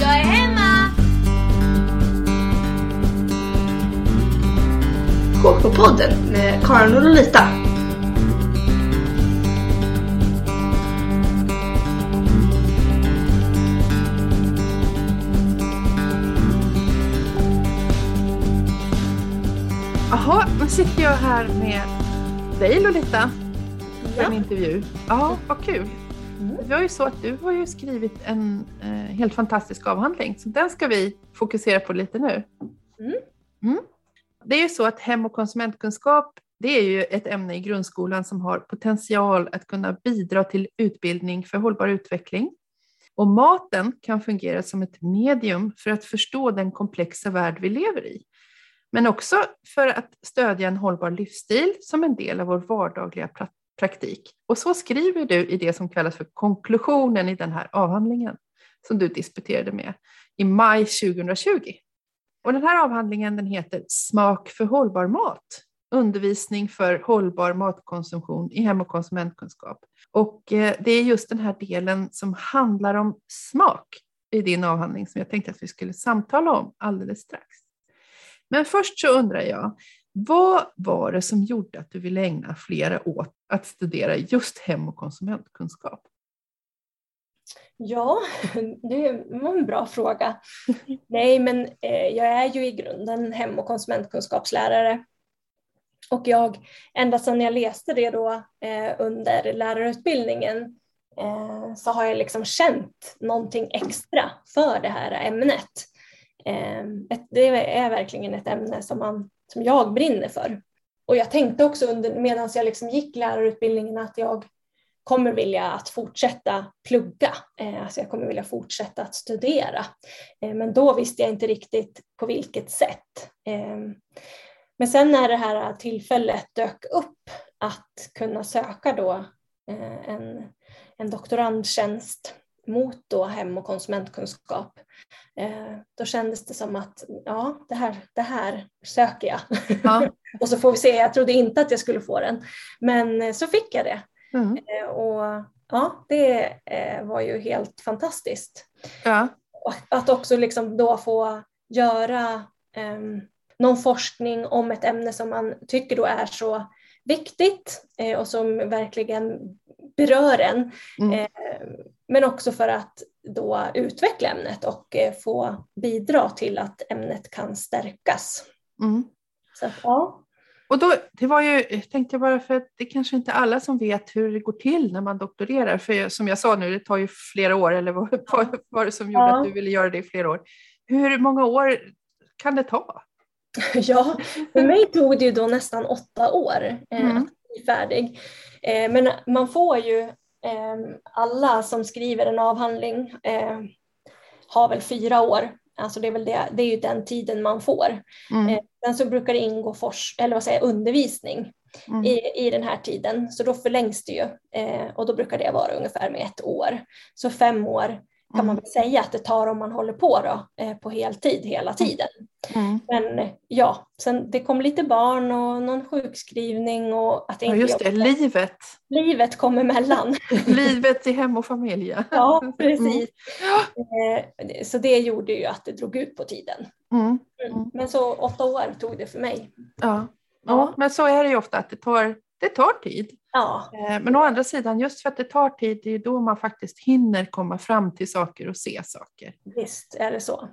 Jag är hemma! KK-podden med Karin och Lolita. Jaha, nu sitter jag här med dig Lolita för en Ja. intervju. Ja, vad kul. Det var ju så att du har ju skrivit en eh, helt fantastisk avhandling, så den ska vi fokusera på lite nu. Mm. Mm. Det är ju så att hem och konsumentkunskap, det är ju ett ämne i grundskolan som har potential att kunna bidra till utbildning för hållbar utveckling. Och maten kan fungera som ett medium för att förstå den komplexa värld vi lever i. Men också för att stödja en hållbar livsstil som en del av vår vardagliga pra- praktik. Och så skriver du i det som kallas för konklusionen i den här avhandlingen som du disputerade med i maj 2020. Och den här avhandlingen den heter Smak för hållbar mat. Undervisning för hållbar matkonsumtion i hem och konsumentkunskap. Och eh, det är just den här delen som handlar om smak i din avhandling som jag tänkte att vi skulle samtala om alldeles strax. Men först så undrar jag, vad var det som gjorde att du ville ägna flera år att studera just hem och konsumentkunskap? Ja, det var en bra fråga. Nej, men eh, jag är ju i grunden hem och konsumentkunskapslärare. Och jag, ända sedan jag läste det då eh, under lärarutbildningen eh, så har jag liksom känt någonting extra för det här ämnet. Det är verkligen ett ämne som, man, som jag brinner för. Och jag tänkte också under, medan jag liksom gick lärarutbildningen att jag kommer vilja att fortsätta plugga. Eh, alltså jag kommer vilja fortsätta att studera. Eh, men då visste jag inte riktigt på vilket sätt. Eh, men sen när det här tillfället dök upp att kunna söka då en, en doktorandtjänst mot då hem och konsumentkunskap, eh, då kändes det som att ja, det här, det här söker jag. Ja. och så får vi se, jag trodde inte att jag skulle få den, men eh, så fick jag det. Mm. Eh, Och ja, det var ju helt fantastiskt. Ja. Att också liksom då få göra eh, någon forskning om ett ämne som man tycker då är så viktigt och som verkligen berör en. Mm. Men också för att då utveckla ämnet och eh, få bidra till att ämnet kan stärkas. Mm. Så ja. Och då, det var ju, jag tänkte bara för att det kanske inte alla som vet hur det går till när man doktorerar. För som jag sa nu, det tar ju flera år, eller vad var det som gjorde Ja. att du ville göra det i flera år? Hur många år kan det ta? Ja, för mig tog det ju då nästan åtta år eh, Mm. att bli färdig. Eh, men man får ju, alla som skriver en avhandling eh, har väl fyra år. Alltså det är, väl det, det är ju den tiden man får. Mm. Sen så brukar det ingå fors, eller vad säger, undervisning Mm. i, i den här tiden. Så då förlängs det ju och då brukar det vara ungefär med ett år. Så fem år kan man Mm. väl säga att det tar om man håller på då, eh, på heltid hela tiden. Mm. Men ja, sen det kom lite barn och någon sjukskrivning och att Ja, inte just det, jobbade. livet. Livet kom emellan. Livet i hem och familj. ja. ja, precis. Mm. Eh, Så det gjorde ju att det drog ut på tiden. Mm. Mm. Men så åtta år tog det för mig. Ja. ja, men så är det ju ofta att det tar, det tar tid. Ja, Eh, Men å andra sidan, just för att det tar tid, det är då man faktiskt hinner komma fram till saker och se saker. visst är det så.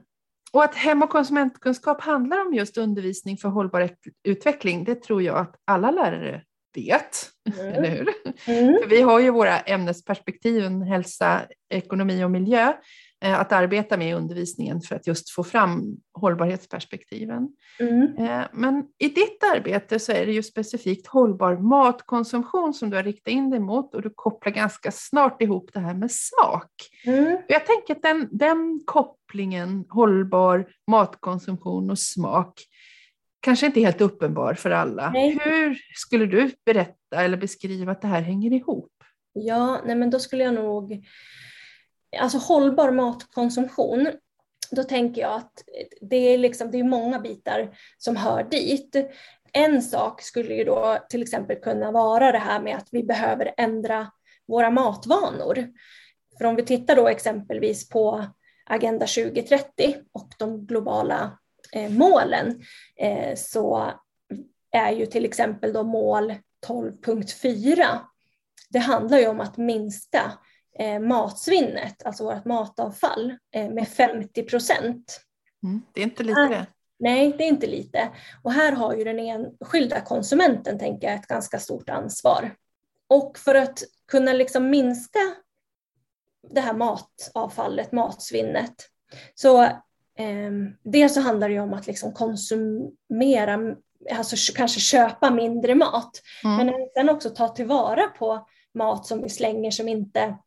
Och att hem och konsumentkunskap handlar om just undervisning för hållbar ut- utveckling, det tror jag att alla lärare vet, Mm. eller hur? Mm. För vi har ju våra ämnesperspektiven, hälsa, ekonomi och miljö, att arbeta med i undervisningen för att just få fram hållbarhetsperspektiven. Mm. Eh, Men i ditt arbete så är det ju specifikt hållbar matkonsumtion som du har riktat in dig mot och du kopplar ganska snart ihop det här med smak. Mm. Jag tänker att den, den kopplingen, hållbar matkonsumtion och smak, kanske inte är helt uppenbar för alla. Nej. Hur skulle du berätta eller beskriva att det här hänger ihop? Ja, nej men då skulle jag nog... Alltså hållbar matkonsumtion, då tänker jag att det är, liksom, det är många bitar som hör dit. En sak skulle ju då till exempel kunna vara det här med att vi behöver ändra våra matvanor. för om vi tittar då exempelvis på Agenda 2030 och de globala eh, målen eh, så är ju till exempel då mål 12.4 det handlar ju om att minska eh, matsvinnet, alltså vårt matavfall, eh, med 50 procent. Mm, det är inte lite det. Nej, det är inte lite. Och här har ju den enskilda konsumenten, tänker jag, ett ganska stort ansvar. Och för att kunna liksom minska det här matavfallet, matsvinnet, så eh, dels så handlar det om att liksom konsumera, alltså kanske köpa mindre mat, mm. men sen också ta tillvara på mat som vi slänger som inte,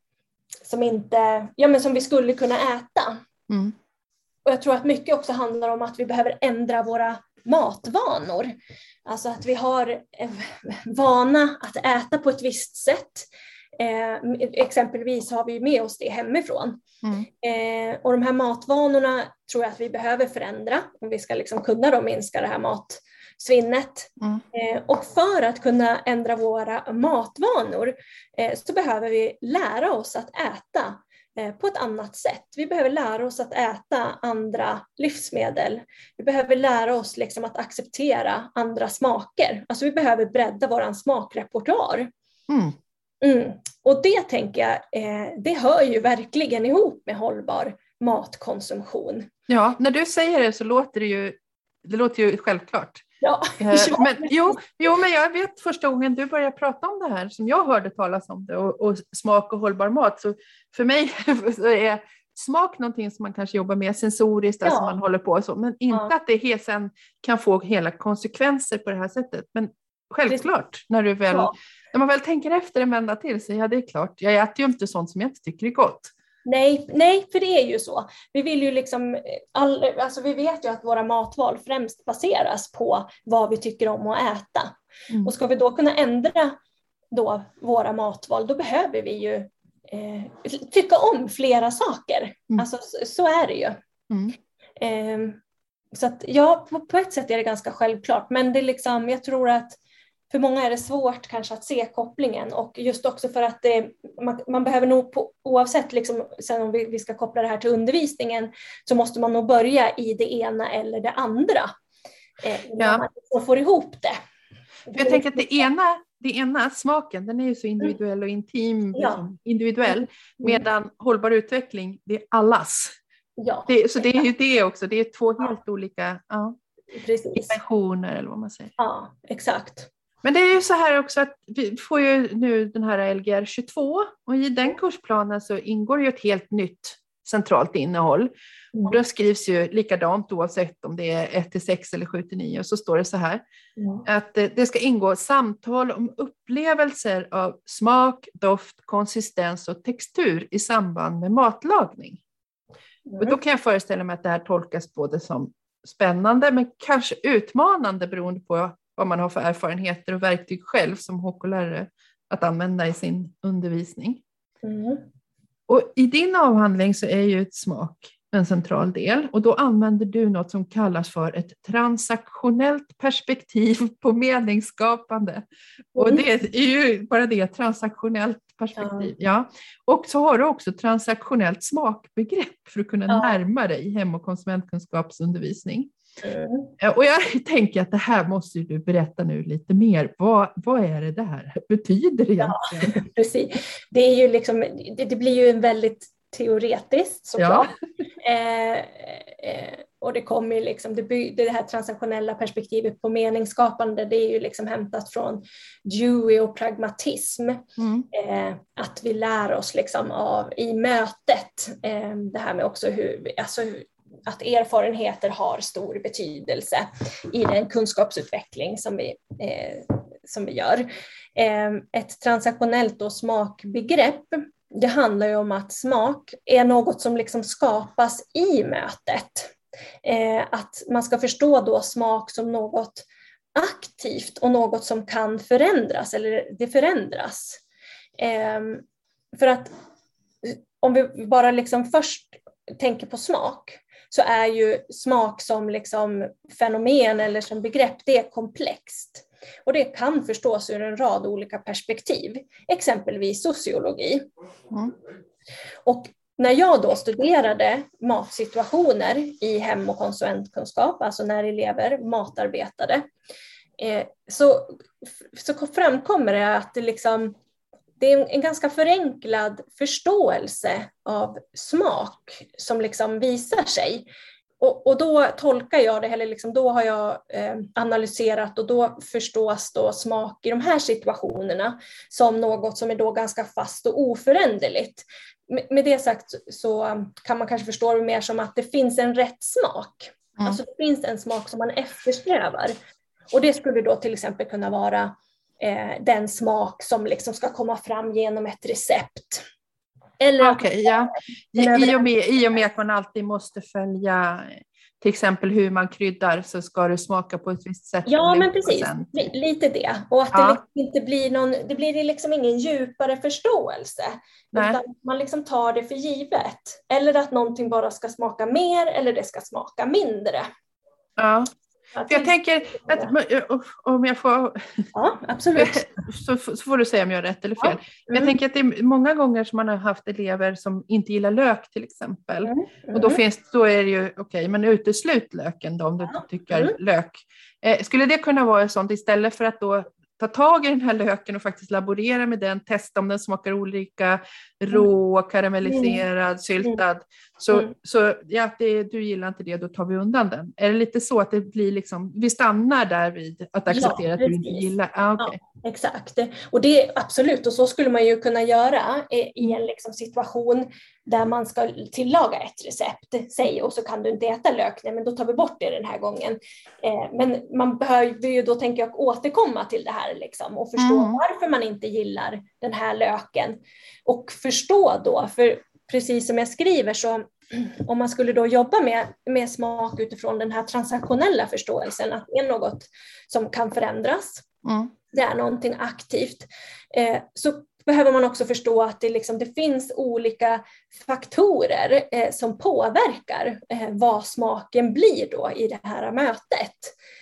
som inte, ja men som vi skulle kunna äta. Mm. Och jag tror att mycket också handlar om att vi behöver ändra våra matvanor. Alltså att vi har vana att äta på ett visst sätt. Eh, exempelvis har vi med oss det hemifrån. Mm. Eh, och de här matvanorna tror jag att vi behöver förändra om vi ska liksom kunna minska det här matsvinnet. Mm. Eh, och för att kunna ändra våra matvanor eh, så behöver vi lära oss att äta Eh, på ett annat sätt. Vi behöver lära oss att äta andra livsmedel. Vi behöver lära oss liksom att acceptera andra smaker. Alltså vi behöver bredda vår smakrepertoar. Mm. Mm. Och det tänker jag, det hör ju verkligen ihop med hållbar matkonsumtion. Ja, när du säger det så låter det ju, det låter ju självklart. Ja, eh, men, jo, jo, men jag vet första gången du började prata om det här, som jag hörde talas om det, och, och smak och hållbar mat, så för mig så är smak någonting som man kanske jobbar med sensoriskt, alltså ja. alltså man håller på och så, men inte ja. att det sen kan få hela konsekvenser på det här sättet. Men självklart, när, du väl, ja. när man väl tänker efter en vända till så ja, det är klart, jag äter ju inte sånt som jag inte tycker är gott. Nej, nej, för det är ju så. Vi vill ju liksom, all, alltså vi vet ju att våra matval främst baseras på vad vi tycker om att äta. Mm. Och ska vi då kunna ändra då våra matval, då behöver vi ju eh, tycka om flera saker. Mm. Alltså så är det ju. Mm. Eh, så att ja, på, på, ett sätt är det ganska självklart, men det är liksom, jag tror att för många är det svårt kanske att se kopplingen och just också för att det, man, man, behöver nog på, oavsett, liksom, sen om vi, vi, ska koppla det här till undervisningen, så måste man nog börja i det ena eller det andra. Eh, ja. man liksom får ihop det. jag tänker att det ena, det ena, smaken, den är ju så individuell och intim, ja. Liksom, individuell, mm. medan hållbar utveckling, det är allas. Ja. Det, så det är ju det också, det är två helt olika ja, dimensioner eller vad man säger. Ja, exakt. Men det är ju så här också att vi får ju nu den här Lgr 22 och i den kursplanen så ingår ju ett helt nytt centralt innehåll. Och då skrivs ju likadant oavsett om det är 1 till 6 eller 7 till 9 och så står det så här mm. att eh, det ska ingå samtal om upplevelser av smak, doft, konsistens och textur i samband med matlagning. Mm. Och då kan jag föreställa mig att det här tolkas både som spännande men kanske utmanande beroende på vad man har för erfarenheter och verktyg själv som HK-lärare att använda i sin undervisning. Mm. Och I din avhandling så är ju ett smak en central del och då använder du något som kallas för ett transaktionellt perspektiv på meningsskapande. Mm. Och det är ju bara det, transaktionellt perspektiv. Ja. ja. Och så har du också transaktionellt smakbegrepp för att kunna ja. närma dig hem och konsumentkunskapsundervisning. Mm. Och jag tänker att det här måste du berätta nu lite mer. Vad, vad är det det här betyder egentligen? Ja, precis. Det, är ju liksom, det, det blir ju en väldigt teoretiskt såklart. Ja. Eh, eh, och det kommer liksom, det, det här transaktionella perspektivet på meningsskapande, det är ju liksom hämtat från Dewey och pragmatism. Mm. Eh, att vi lär oss liksom av i mötet, eh, det här med också hur, alltså att erfarenheter har stor betydelse i den kunskapsutveckling som vi, eh, som vi gör. Eh, ett transaktionellt och smakbegrepp det handlar ju om att smak är något som liksom skapas i mötet. Eh, att man ska förstå då smak som något aktivt och något som kan förändras, eller det förändras. Eh, för att om vi bara liksom först tänker på smak, så är ju smak som liksom fenomen eller som begrepp, det är komplext. Och det kan förstås ur en rad olika perspektiv, exempelvis sociologi. Mm. Och när jag då studerade matsituationer i hem och konsumentkunskap, alltså när elever matarbetade, eh, så, så framkommer det att det, liksom, det är en ganska förenklad förståelse av smak som liksom visar sig. Och, och, då tolkar jag det, eller liksom då har jag eh, analyserat och då förstås då smak i de här situationerna som något som är då ganska fast och oföränderligt. Med, med det sagt så kan man kanske förstå det mer som att det finns en rätt smak. Mm. Alltså det finns en smak som man eftersträvar. Och det skulle då till exempel kunna vara den smak som liksom ska komma fram genom ett recept. Eller okay, ja. I, i, och med, I och med att man alltid måste följa till exempel hur man kryddar så ska det smaka på ett visst sätt. Ja, men precis. Lite det. Och att ja. det liksom inte blir någon, det blir liksom ingen djupare förståelse. Nej. Utan man liksom tar det för givet. Eller att någonting bara ska smaka mer eller det ska smaka mindre. Ja. Jag tänker, att, om jag får... Ja, absolut. Så, får du säga om jag har rätt eller fel. Ja. Mm. Jag tänker att det är många gånger som man har haft elever som inte gillar lök till exempel. Mm. Mm. Och då, finns, då är det ju okej, okay, men uteslut löken då om du tycker mm. lök. Eh, skulle det kunna vara sånt istället för att då ta tag i den här löken och faktiskt laborera med den, testa om den smakar olika, rå, karamelliserad, mm. syltad. Så, mm. så ja, det, du gillar inte det, då tar vi undan den. Är det lite så att det blir liksom, vi stannar där vid att acceptera ja, att du inte gillar? Ah, okay. ja, exakt, och det är absolut, och så skulle man ju kunna göra i en liksom situation där man ska tillaga ett recept, säg och så kan du inte äta lök, nej men då tar vi bort det den här gången. Eh, men man behöver ju då, tänker jag, återkomma till det här liksom, och förstå mm. varför man inte gillar den här löken. Och förstå då, för precis som jag skriver så om man skulle då jobba med, med smak utifrån den här transaktionella förståelsen, att det är något som kan förändras, mm. det är någonting aktivt, eh, så behöver man också förstå att det, liksom, det finns olika faktorer eh, som påverkar eh, vad smaken blir då i det här mötet.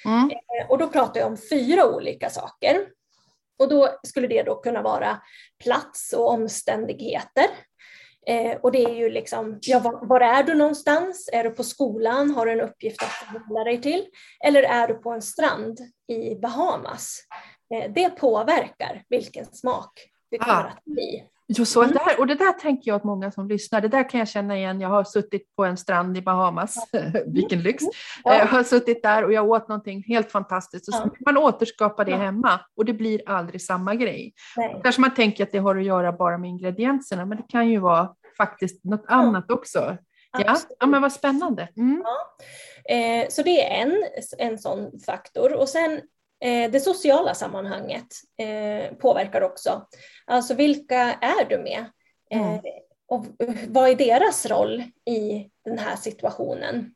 Mm. Eh, och då pratar jag om fyra olika saker. Och då skulle det då kunna vara plats och omständigheter. Eh, och det är ju liksom, ja, var, var, är du någonstans? Är du på skolan? Har du en uppgift att förhålla dig till? Eller är du på en strand i Bahamas? Eh, det påverkar vilken smak det kommer ah. att bli. Jo, så mm. där, och det där tänker jag att många som lyssnar, det där kan jag känna igen. Jag har suttit på en strand i Bahamas, vilken lyx. Ja. Jag har suttit där och jag åt någonting helt fantastiskt. Och så ja. man återskapa det ja. hemma och det blir aldrig samma grej. Nej. Kanske man tänker att det har att göra bara med ingredienserna, men det kan ju vara faktiskt något annat också. Ja, ja, men vad spännande. Mm. Eh, så det är en, en sån faktor. Och sen Eh, det sociala sammanhanget eh, påverkar också. Alltså vilka är du med? Eh, mm. Och vad är deras roll i den här situationen?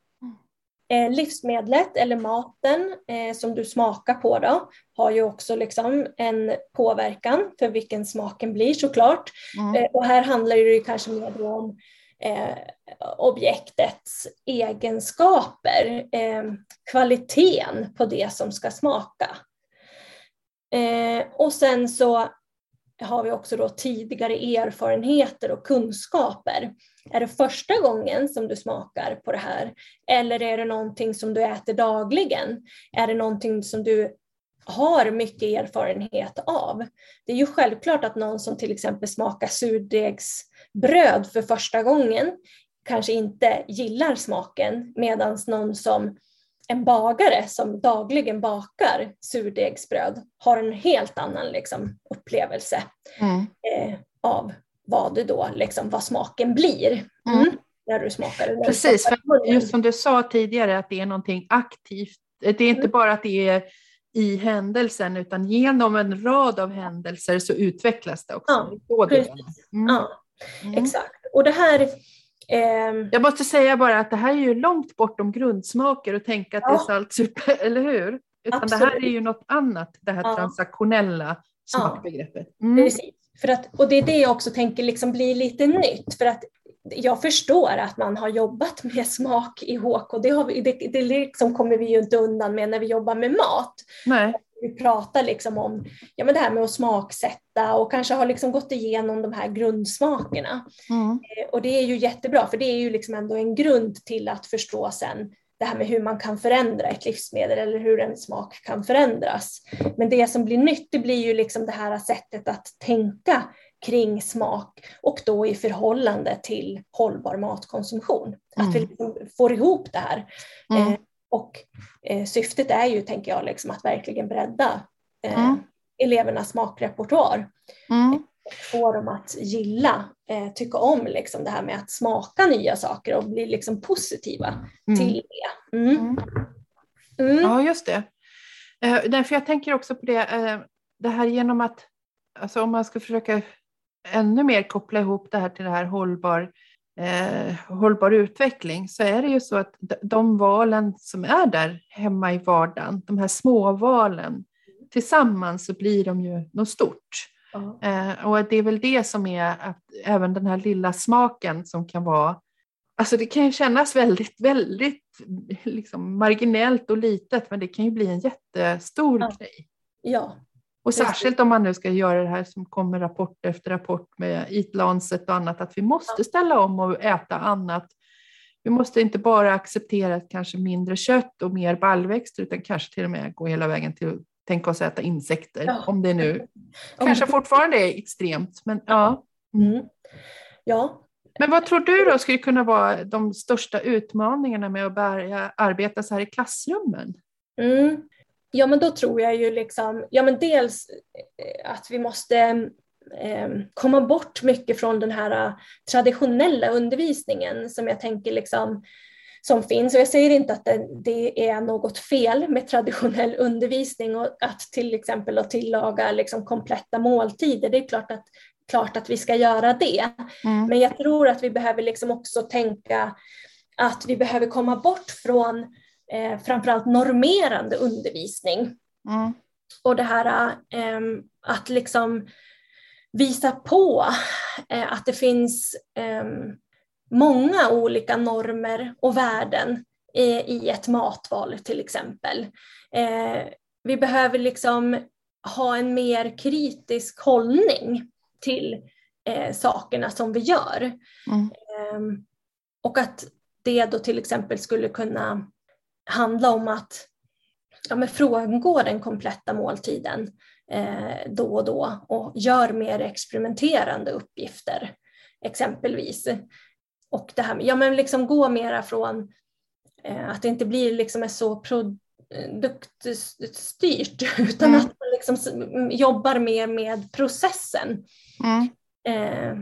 Mm. livsmedlet eller maten som du smakar på då, har ju också liksom en påverkan för vilken smaken blir såklart. Mm. och här handlar det kanske mer om eh, objektets egenskaper, eh, kvaliteten på det som ska smaka. Eh, och sen så har vi också då tidigare erfarenheter och kunskaper. Är det första gången som du smakar på det här? Eller är det någonting som du äter dagligen? Är det någonting som du har mycket erfarenhet av? Det är ju självklart att någon som till exempel smakar surdegs surdegsbröd för första gången kanske inte gillar smaken medan någon som en bagare som dagligen bakar surdegsbröd har en helt annan liksom, upplevelse mm. eh, av vad det då, liksom, vad smaken blir. Mm. Mm, när du smakar det. Precis, för just som du sa tidigare att det är någonting aktivt. Det är inte mm. bara att det är i händelsen utan genom en rad av händelser så utvecklas det också. Ja, precis. Mm. exakt. Och det här Eh, jag måste säga bara att det här är ju långt bortom grundsmaker och tänka att ja. det är salt, super, eller hur? Utan Absolut. det här är ju något annat, det här ja. transaktionella smakbegreppet. Mm. Precis, för att, och det är det jag också tänker liksom bli lite nytt. För att jag förstår att man har jobbat med smak i HK, det, har vi, det, det liksom kommer vi ju inte undan med när vi jobbar med mat. Nej. Vi pratar liksom om ja, men det här med att smaksätta och kanske har liksom gått igenom de här grundsmakerna. Mm. Eh, Och det är ju jättebra för det är ju liksom ändå en grund till att förstå sen det här med hur man kan förändra ett livsmedel eller hur en smak kan förändras. Men det som blir nytt det blir ju liksom det här sättet att tänka kring smak och då i förhållande till hållbar matkonsumtion. Att vi Mm. liksom får ihop det här. Mm. Eh, eh, syftet är ju, tänker jag, liksom att verkligen bredda eh, Mm. elevernas smakrepertoar. Mm. Få dem att gilla, eh, tycka om liksom det här med att smaka nya saker och bli liksom positiva Mm. till det. Mm. Mm. Mm. Ja, just det. Eh, därför jag tänker också på det, eh, det här genom att, alltså om man ska försöka ännu mer koppla ihop det här till det här hållbar, eh, hållbar utveckling, så är det ju så att de, valen som är där hemma i vardagen, de här små valen, tillsammans så blir de ju något stort. Ja. Eh, och det är väl det som är att även den här lilla smaken som kan vara, alltså det kan ju kännas väldigt, väldigt liksom marginellt och litet, men det kan ju bli en jättestor Ja. grej. ja. Och särskilt om man nu ska göra det här som kommer rapport efter rapport med Eat Lancet och annat, att vi måste ställa om och äta annat. Vi måste inte bara acceptera kanske mindre kött och mer baljväxter, utan kanske till och med gå hela vägen till att tänka oss äta insekter, Ja. om det nu kanske fortfarande är extremt. Men, ja. Mm. Ja, men vad tror du då skulle kunna vara de största utmaningarna med att börja arbeta så här i klassrummen? Mm. Ja, men då tror jag ju liksom, ja men dels eh, att vi måste eh, komma bort mycket från den här eh, traditionella undervisningen som jag tänker liksom som finns. Och jag säger inte att det, det är något fel med traditionell undervisning och att till exempel att tillaga liksom kompletta måltider. Det är klart att, klart att vi ska göra det. Mm. Men jag tror att vi behöver liksom också tänka att vi behöver komma bort från eh, framförallt normerande undervisning. Mm. Och det här eh, att liksom visa på eh, att det finns eh, många olika normer och värden eh, i ett matval till exempel. Eh, vi behöver liksom ha en mer kritisk hållning till eh, sakerna som vi gör. Mm. Ehm, och att det då till exempel skulle kunna handla om att ja, men frångå den kompletta måltiden eh, då och då och gör mer experimenterande uppgifter exempelvis. Och det här med, ja men liksom gå mera från eh, att det inte blir liksom så produktstyrt utan Mm. att man liksom jobbar mer med processen. Mm. Eh,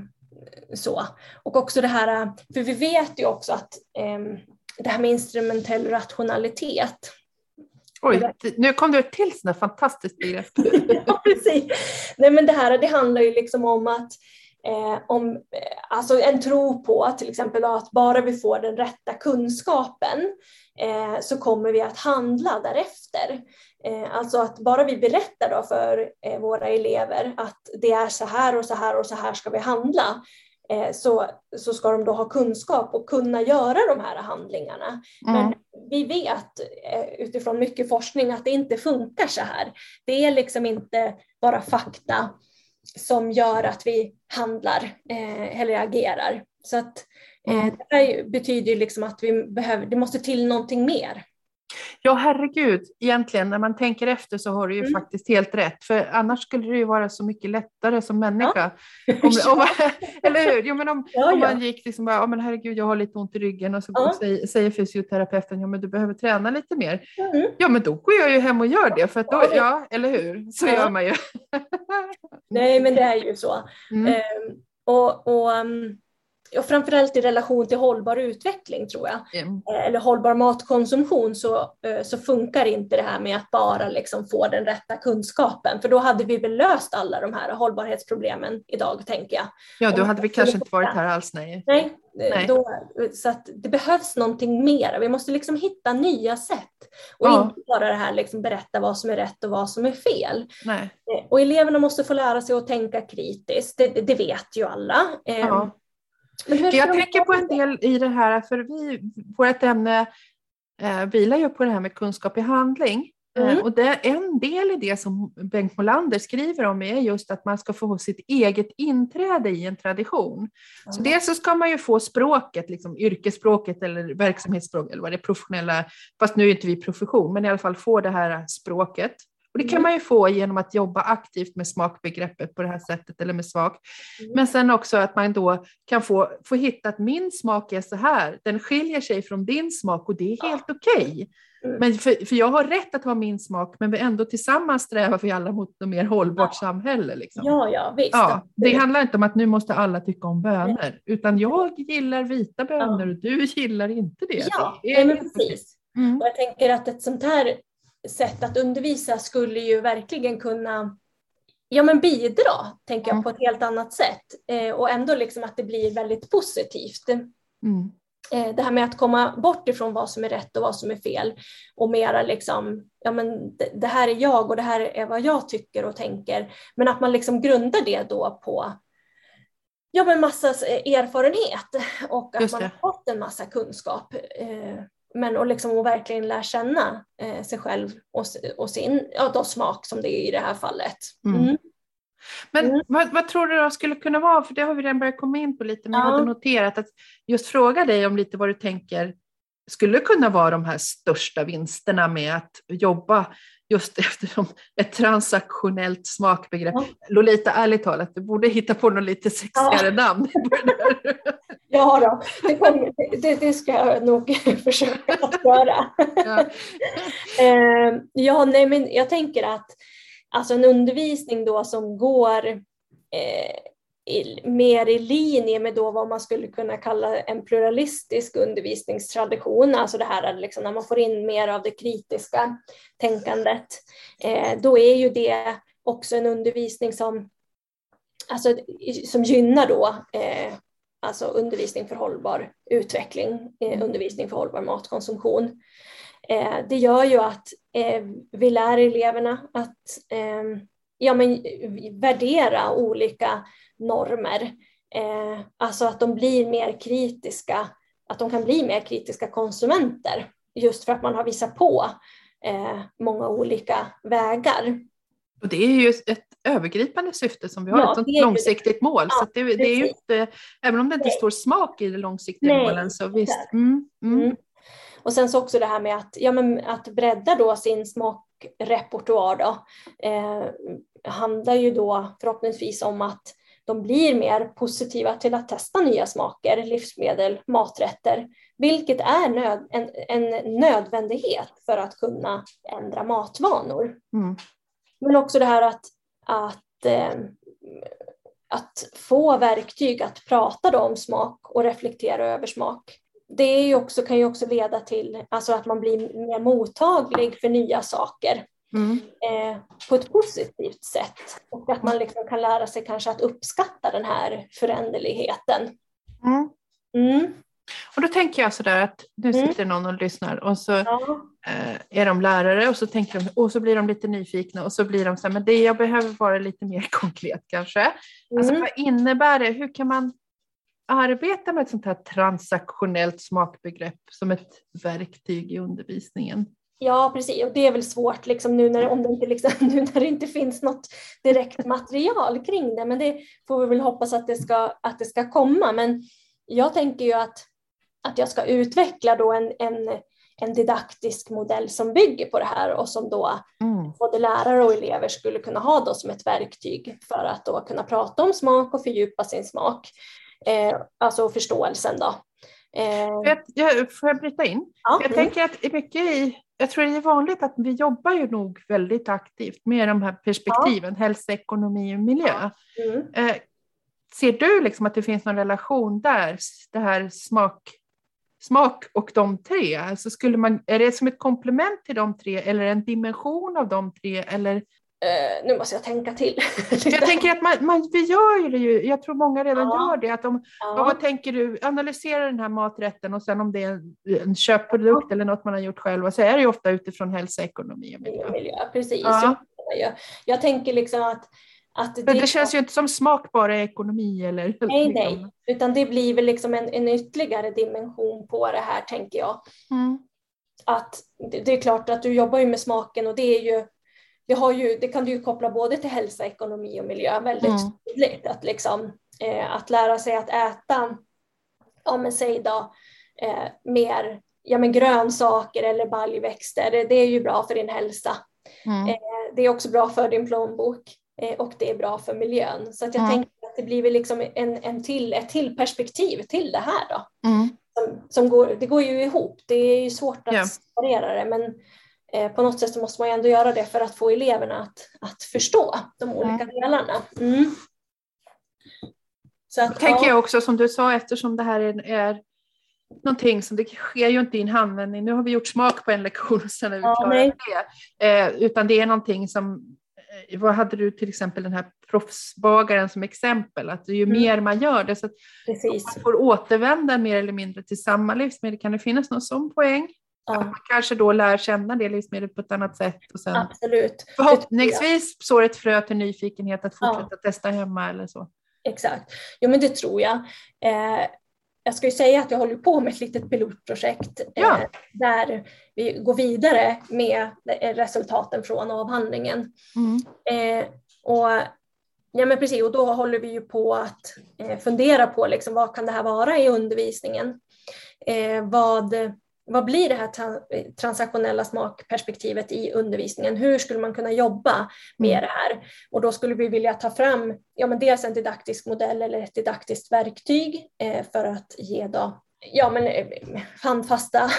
så. Och också det här, för vi vet ju också att eh, det här med instrumentell rationalitet. Oj, nu kom ett till där fantastiskt begrepp. ja, precis. Nej, men det här det handlar ju liksom om att eh, om, eh, alltså en tro på till exempel att bara vi får den rätta kunskapen eh, så kommer vi att handla därefter. Eh, alltså att bara vi berättar då för eh, våra elever att det är så här och så här och så här ska vi handla så, så ska de då ha kunskap och kunna göra de här handlingarna. Men Mm. vi vet eh, utifrån mycket forskning att det inte funkar så här. Det är liksom inte bara fakta som gör att vi handlar eh, eller agerar. Så att eh, Mm. det här betyder liksom att vi behöver, det måste till någonting mer. Ja, herregud. Egentligen, när man tänker efter så har du ju Mm. faktiskt helt rätt. För annars skulle det ju vara så mycket lättare som människa. Om, Ja. om, eller hur? Jo, men om, Ja, om ja. man gick liksom bara, ja men herregud, jag har lite ont i ryggen och så Ja. säger, säger fysioterapeuten, ja men du behöver träna lite mer. Mm. Ja, men då går jag ju hem och gör det, för att då, Ja, eller hur? Så gör man ju. Nej, men det är ju så. Mm. Ehm, och, och, um, och framförallt i relation till hållbar utveckling tror jag. Mm. Eller hållbar matkonsumtion så, eh, så funkar inte det här med att bara liksom få den rätta kunskapen. För då hade vi väl löst alla de här hållbarhetsproblemen idag, tänker jag. Ja, då hade vi kanske inte varit här alls. Nej. Nej, eh, Nej. Då, så att det behövs någonting mer. Vi måste liksom hitta nya sätt. Och Ja. inte bara det här liksom berätta vad som är rätt och vad som är fel. Nej. Eh, Och eleverna måste få lära sig att tänka kritiskt. Det, det vet ju alla. Eh, Ja. Jag tänker på en del i det här, för vi, vårt ämne eh, vilar ju på det här med kunskap i handling. Mm. Och det, en del i det som Bengt Molander skriver om är just att man ska få sitt eget inträde i en tradition. Mm. Så dels så ska man ju få språket, liksom yrkesspråket eller verksamhetsspråket, eller vad det är, professionella, fast nu är inte vi profession, men i alla fall få det här språket. Och det kan mm. man ju få genom att jobba aktivt med smakbegreppet på det här sättet eller med smak. Mm. Men sen också att man då kan få, få hitta att min smak är så här, den skiljer sig från din smak och det är helt okej. Okay. Mm. Men för, för jag har rätt att ha min smak men vi ändå tillsammans strävar vi alla mot ett mer hållbart ja. samhälle. Liksom. Ja, ja, visst. Ja, det handlar inte om att nu måste alla tycka om bönor, Nej. utan jag gillar vita bönor ja. och du gillar inte det. Ja, det men precis. Mm. Och jag tänker att ett sånt här sätt att undervisa skulle ju verkligen kunna ja, men bidra, tänker jag, på ett helt annat sätt. Eh, och ändå liksom att det blir väldigt positivt. Mm. Eh, det här med att komma bort ifrån vad som är rätt och vad som är fel och mera liksom, ja men det, det här är jag och det här är vad jag tycker och tänker. Men att man liksom grundar det då på ja, men massa erfarenhet och att man har fått en massa kunskap. Eh, men och liksom och verkligen lära känna eh, sig själv och, och sin ja, då smak som det är i det här fallet. Mm. Mm. Men mm. vad, vad, tror du då skulle kunna vara, för det har vi redan börjat komma in på lite, men ja. jag hade noterat att just fråga dig om lite vad du tänker skulle kunna vara de här största vinsterna med att jobba just eftersom ett transaktionellt smakbegrepp. Ja. Lolita, ärligt talat, du borde hitta på något lite sexigare ja. namn. ja, då. Det, kommer, det, det, ska jag nog försöka att göra. Ja. uh, ja, nej, men jag tänker att alltså en undervisning då som går eh, i, mer i linje med då vad man skulle kunna kalla en pluralistisk undervisningstradition, alltså det här liksom när man får in mer av det kritiska tänkandet, eh, då är ju det också en undervisning som, alltså, som gynnar då eh, alltså undervisning för hållbar utveckling, eh, undervisning för hållbar matkonsumtion. Eh, det gör ju att eh, vi lär eleverna att eh, ja, men, värdera olika normer. Eh, alltså att de blir mer kritiska, att de kan bli mer kritiska konsumenter just för att man har visat på eh, många olika vägar. Och det är ju ett övergripande syfte som vi har, ja, ett långsiktigt mål. Ja, så det, det, är ju inte, även om det inte står smak i de långsiktiga Nej, målen så visst. Mm, mm. Mm. Och sen så också det här med att, ja, men att bredda då sin smakrepertoar då, eh, handlar ju då förhoppningsvis om att de blir mer positiva till att testa nya smaker, livsmedel, maträtter, vilket är nöd, en, en nödvändighet för att kunna ändra matvanor. Mm. Men också det här att, att, eh, att få verktyg att prata om smak och reflektera över smak. Det ju också, kan ju också leda till alltså att man blir mer mottaglig för nya saker. Mm. Eh, på ett positivt sätt. Och att man liksom kan lära sig kanske att uppskatta den här föränderligheten. Mm. Mm. Och då tänker jag sådär att nu mm. sitter någon och lyssnar och så ja. eh, är de lärare och så tänker de, och så blir de lite nyfikna och så blir de så här, men det jag behöver vara lite mer konkret kanske. Alltså vad innebär det? Hur kan man arbeta med ett sånt här transaktionellt smakbegrepp som ett verktyg i undervisningen? Ja, precis. Och det är väl svårt liksom, nu, när, om det inte, liksom, nu när det inte finns något direkt material kring det. Men det får vi väl hoppas att det ska, att det ska komma. Men jag tänker ju att, att jag ska utveckla då en, en, en didaktisk modell som bygger på det här och som då mm. både lärare och elever skulle kunna ha då som ett verktyg för att då kunna prata om smak och fördjupa sin smak. Eh, alltså förståelsen då. Eh. Jag, får jag bryta in? Ja. Jag tänker att mycket i jag tror det är vanligt att vi jobbar ju nog väldigt aktivt med de här perspektiven, ja. hälsa, ekonomi och miljö. Mm. Eh, ser du liksom att det finns någon relation där, det här smak, smak och de tre? Alltså skulle man, är det som ett komplement till de tre eller en dimension av de tre? Eller Uh, nu måste jag tänka till. jag tänker att man, man, vi gör det ju, jag tror många redan ja. gör det. Att de, ja. vad tänker du, analysera den här maträtten och sen om det är en, en köpprodukt ja. eller något man har gjort själv, så är det ju ofta utifrån hälsa, ekonomi och miljö. miljö precis, ja. jag, jag tänker liksom att att det, Men det känns ju inte som smak bara ekonomi eller? Nej, liksom. nej, utan det blir väl liksom en, en ytterligare dimension på det här tänker jag. Mm. att det är klart att du jobbar ju med smaken och det är ju det, ju, det kan du ju koppla både till hälsa, ekonomi och miljö väldigt mm. tydligt. Att, liksom, eh, att lära sig att äta, ja men säg då, eh, mer ja, men grönsaker eller baljväxter, det, det är ju bra för din hälsa. Mm. Eh, det är också bra för din plånbok eh, och det är bra för miljön. Så att jag mm. tänker att det blir väl liksom en, en till, ett till perspektiv till det här då. Mm. Som, som, går, det går ju ihop, det är ju svårt att yeah. separera det men på något sätt så måste man ju ändå göra det för att få eleverna att, att förstå de olika delarna. Mm. Så att, tänker ja. jag också som du sa eftersom det här är, är någonting som det sker ju inte i en handvändning. Nu har vi gjort smak på en lektion och sen är vi ja, klara med det. Eh, utan det är någonting som, eh, vad hade du till exempel den här proffsbagaren som exempel, att ju mm. mer man gör det så att man får återvända mer eller mindre till samma livsmedel. Kan det finnas någon sån poäng? Ja. Man kanske då lär känna det livsmedlet på ett annat sätt. Och sen Absolut. Förhoppningsvis sår ett frö till nyfikenhet att fortsätta ja. testa hemma eller så. Exakt, jo men det tror jag. Eh, jag ska ju säga att jag håller på med ett litet pilotprojekt ja. eh, där vi går vidare med resultaten från avhandlingen. Mm. Eh, och, ja, men precis, och då håller vi ju på att eh, fundera på liksom, vad kan det här vara i undervisningen? Eh, vad, vad blir det här transaktionella smakperspektivet i undervisningen? Hur skulle man kunna jobba med mm. det här? Och då skulle vi vilja ta fram ja, men dels en didaktisk modell eller ett didaktiskt verktyg eh, för att ge då, ja, men, eh, handfasta,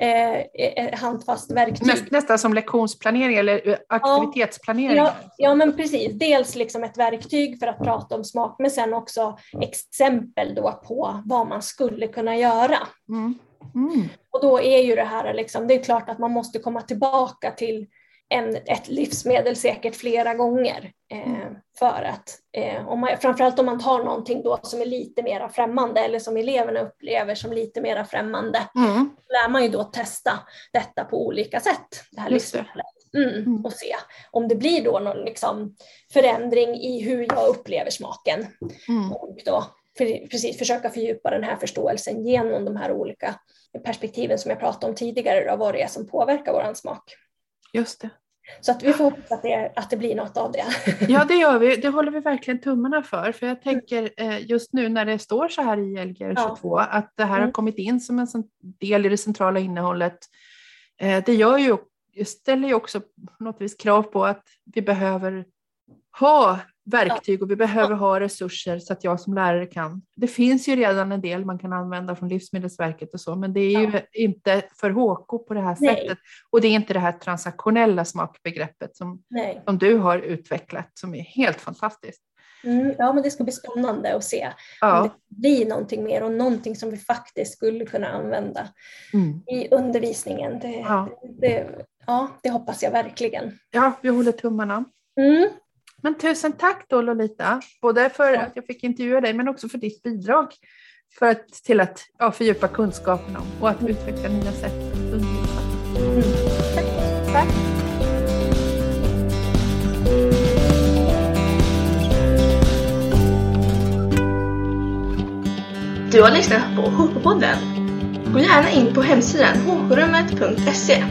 eh, eh, handfast verktyg. Nästan som lektionsplanering eller aktivitetsplanering? Ja, ja, men precis. Dels liksom ett verktyg för att prata om smak men sen också exempel då på vad man skulle kunna göra. Mm. Mm. Och då är ju det här, liksom, det är klart att man måste komma tillbaka till en, ett livsmedel säkert flera gånger. Eh, för att, eh, om man, framförallt om man tar någonting då som är lite mera främmande eller som eleverna upplever som lite mera främmande, mm. lär man ju då testa detta på olika sätt, det här livsmedlet. Mm, mm. och se om det blir då någon liksom förändring i hur jag upplever smaken. Mm. Och då för, precis försöka fördjupa den här förståelsen genom de här olika perspektiven som jag pratade om tidigare, då, vad det är som påverkar vår smak. Just det. Så att vi får hoppas att det, att det blir något av det. Ja, det gör vi. Det håller vi verkligen tummarna för. För jag tänker eh, just nu när det står så här i Lgr 22 ja. att det här mm. har kommit in som en del i det centrala innehållet. Eh, det gör ju, ställer ju också på något vis krav på att vi behöver ha verktyg och vi behöver ha resurser så att jag som lärare kan. Det finns ju redan en del man kan använda från Livsmedelsverket och så, men det är ju ja. inte för HK på det här Nej. sättet. Och det är inte det här transaktionella smakbegreppet som, som du har utvecklat som är helt fantastiskt. Mm, ja, men det ska bli spännande att se ja. om det blir någonting mer och någonting som vi faktiskt skulle kunna använda mm. i undervisningen. Det, ja. Det, ja, det hoppas jag verkligen. Ja, vi håller tummarna. Mm. Men tusen tack då Lolita, både för att jag fick intervjua dig men också för ditt bidrag för att, till att ja, fördjupa kunskapen om och att utveckla nya sätt att undervisa. Mm. Tack. tack. Du har lyssnat på HK-podden. Gå gärna in på hemsidan hkrummet.se